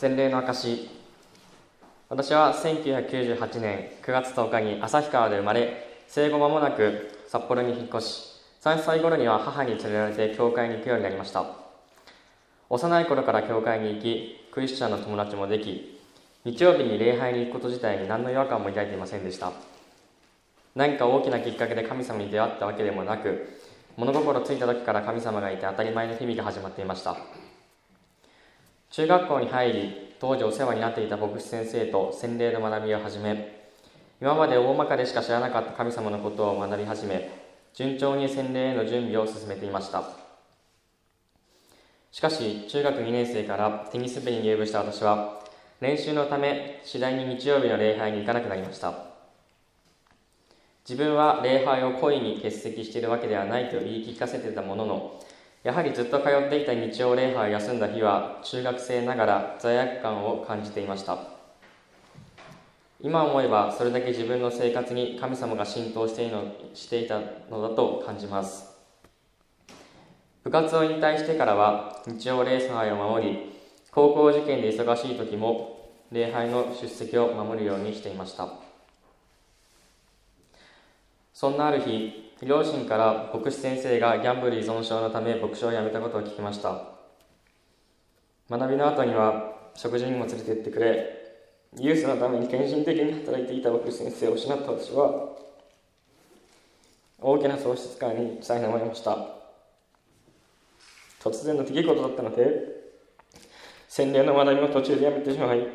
洗礼の証私は1998年9月10日に旭川で生まれ生後間もなく札幌に引っ越し3歳頃には母に連れられて教会に行くようになりました。幼い頃から教会に行きクリスチャンの友達もでき日曜日に礼拝に行くこと自体に何の違和感も抱いていませんでした。何か大きなきっかけで神様に出会ったわけでもなく物心ついた時から神様がいて当たり前の日々が始まっていました。中学校に入り当時お世話になっていた牧師先生と洗礼の学びを始め今まで大まかでしか知らなかった神様のことを学び始め順調に洗礼への準備を進めていました。しかし中学2年生からテニス部に入部した私は練習のため次第に日曜日の礼拝に行かなくなりました。自分は礼拝を故意に欠席しているわけではないと言い聞かせてたもののやはりずっと通っていた日曜礼拝を休んだ日は中学生ながら罪悪感を感じていました。今思えばそれだけ自分の生活に神様が浸透していのしていたのだと感じます。部活を引退してからは日曜礼拝を守り高校受験で忙しい時も礼拝の出席を守るようにしていました。そんなある日、両親から牧師先生がギャンブル依存症のため牧師を辞めたことを聞きました。学びの後には食事にも連れて行ってくれ、ユースのために献身的に働いていた牧師先生を失った私は、大きな喪失感に苛まれました。突然の出来事だったので、洗礼の学びも途中でやめてしまい、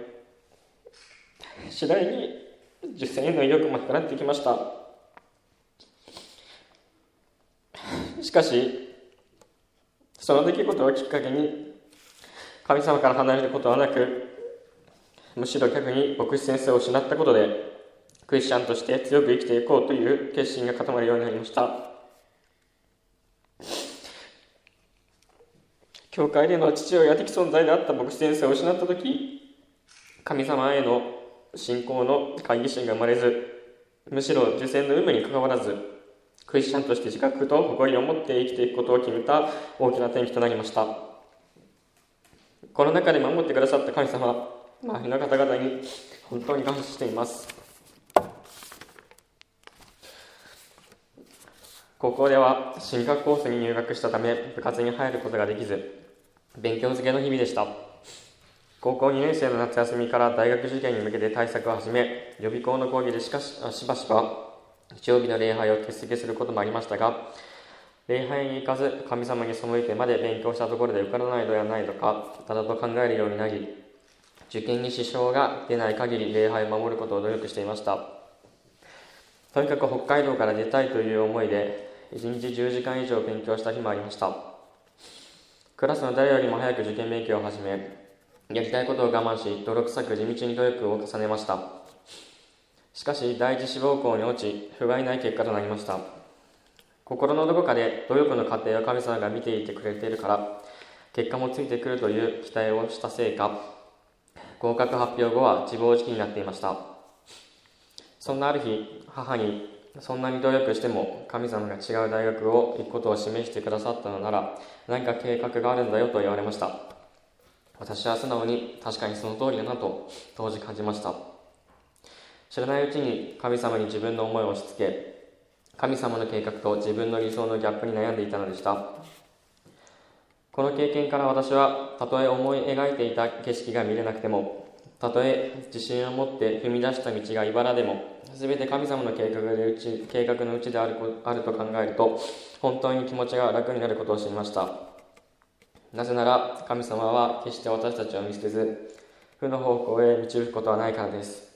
次第に実践への意欲もなくなってきました。しかし、その出来事をきっかけに、神様から離れることはなく、むしろ逆に牧師先生を失ったことで、クリスチャンとして強く生きていこうという決心が固まるようになりました。教会での父親的存在であった牧師先生を失った時神様への信仰の会議心が生まれずむしろ受選の有無にかかわらずクリスチャンとして自覚と誇りを持って生きていくことを決めた大きな転機となりました。この中で守ってくださった神様周りの方々に本当に感謝しています。高校では進学コースに入学したため部活に入ることができず勉強漬けの日々でした。高校2年生の夏休みから大学受験に向けて対策を始め予備校の講義でしかししばしば日曜日の礼拝を欠席することもありましたが、礼拝に行かず神様に背いてまで勉強したところで受からないのではないのか、ただと考えるようになり、受験に支障が出ない限り礼拝を守ることを努力していました。とにかく北海道から出たいという思いで、1日10時間以上勉強した日もありました。クラスの誰よりも早く受験勉強を始め、やりたいことを我慢し、泥臭く地道に努力を重ねました。しかし第一志望校に落ち不甲斐ない結果となりました。心のどこかで努力の過程を神様が見ていてくれているから結果もついてくるという期待をしたせいか合格発表後は自暴自棄になっていました。そんなある日母にそんなに努力しても神様が違う大学を行くことを示してくださったのなら何か計画があるんだよと言われました。私は素直に確かにその通りだなと当時感じました。知らないうちに神様に自分の思いを押し付け神様の計画と自分の理想のギャップに悩んでいたのでした。この経験から私はたとえ思い描いていた景色が見れなくてもたとえ自信を持って踏み出した道が茨でも全て神様の計画でうち計画のうちであるあると考えると本当に気持ちが楽になることを知りました。なぜなら神様は決して私たちを見捨てず負の方向へ導くことはないからです。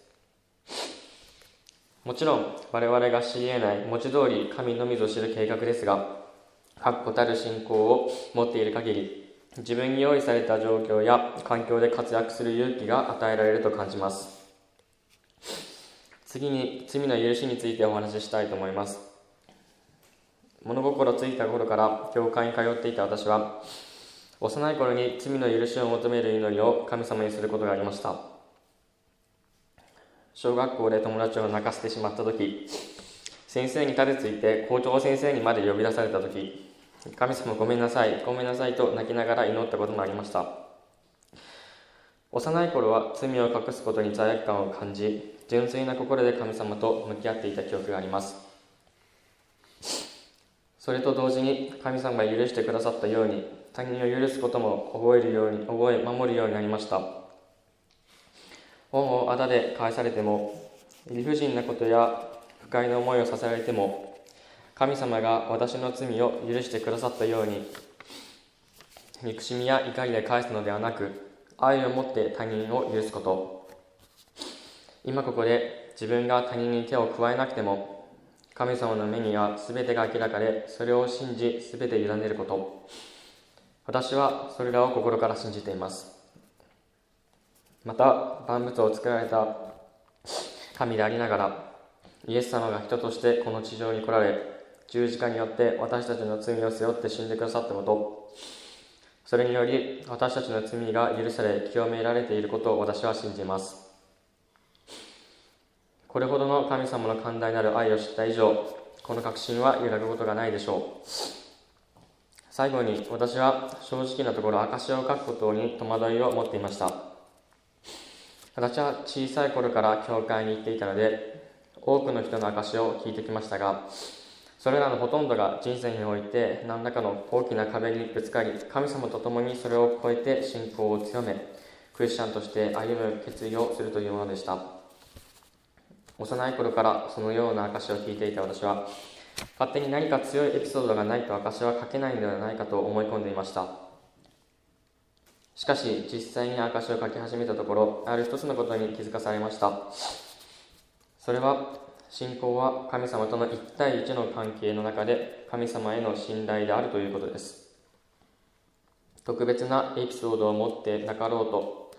もちろん我々が知り得ない文字通り神のみぞ知る計画ですが確固たる信仰を持っている限り自分に用意された状況や環境で活躍する勇気が与えられると感じます。次に罪の許しについてお話ししたいと思います。物心ついた頃から教会に通っていた私は幼い頃に罪の許しを求める祈りを神様にすることがありました。小学校で友達を泣かせてしまった時先生に立てついて校長先生にまで呼び出された時神様ごめんなさいごめんなさいと泣きながら祈ったこともありました。幼い頃は罪を隠すことに罪悪感を感じ純粋な心で神様と向き合っていた記憶があります。それと同時に神様が許してくださったように他人を許すことも覚えるように覚え守るようになりました。恩をあだで返されても理不尽なことや不快な思いをさせられても神様が私の罪を許してくださったように憎しみや怒りで返すのではなく愛を持って他人を許すこと。今ここで自分が他人に手を加えなくても神様の目には全てが明らかでそれを信じ全て委ねること。私はそれらを心から信じています。また万物を作られた神でありながらイエス様が人としてこの地上に来られ十字架によって私たちの罪を背負って死んでくださったことそれにより私たちの罪が許され清められていることを私は信じます。これほどの神様の寛大なる愛を知った以上この確信は揺らぐことがないでしょう。最後に私は正直なところ証を書くことに戸惑いを持っていました。私は小さい頃から教会に行っていたので多くの人の証を聞いてきましたがそれらのほとんどが人生において何らかの大きな壁にぶつかり神様と共にそれを超えて信仰を強めクリスチャンとして歩む決意をするというものでした。幼い頃からそのような証を聞いていた私は勝手に何か強いエピソードがないと証は書けないのではないかと思い込んでいました。しかし実際に証を書き始めたところある一つのことに気づかされました。それは信仰は神様との一対一の関係の中で神様への信頼であるということです。特別なエピソードを持ってなかろうと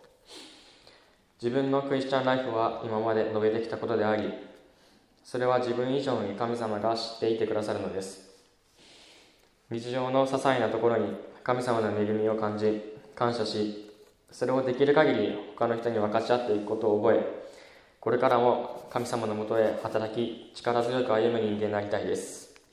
自分のクリスチャンライフは今まで述べてきたことでありそれは自分以上に神様が知っていてくださるのです。日常の些細なところに神様の恵みを感じ感謝しそれをできる限り他の人に分かち合っていくことを覚えこれからも神様のもとへ働き力強く歩む人間になりたいです。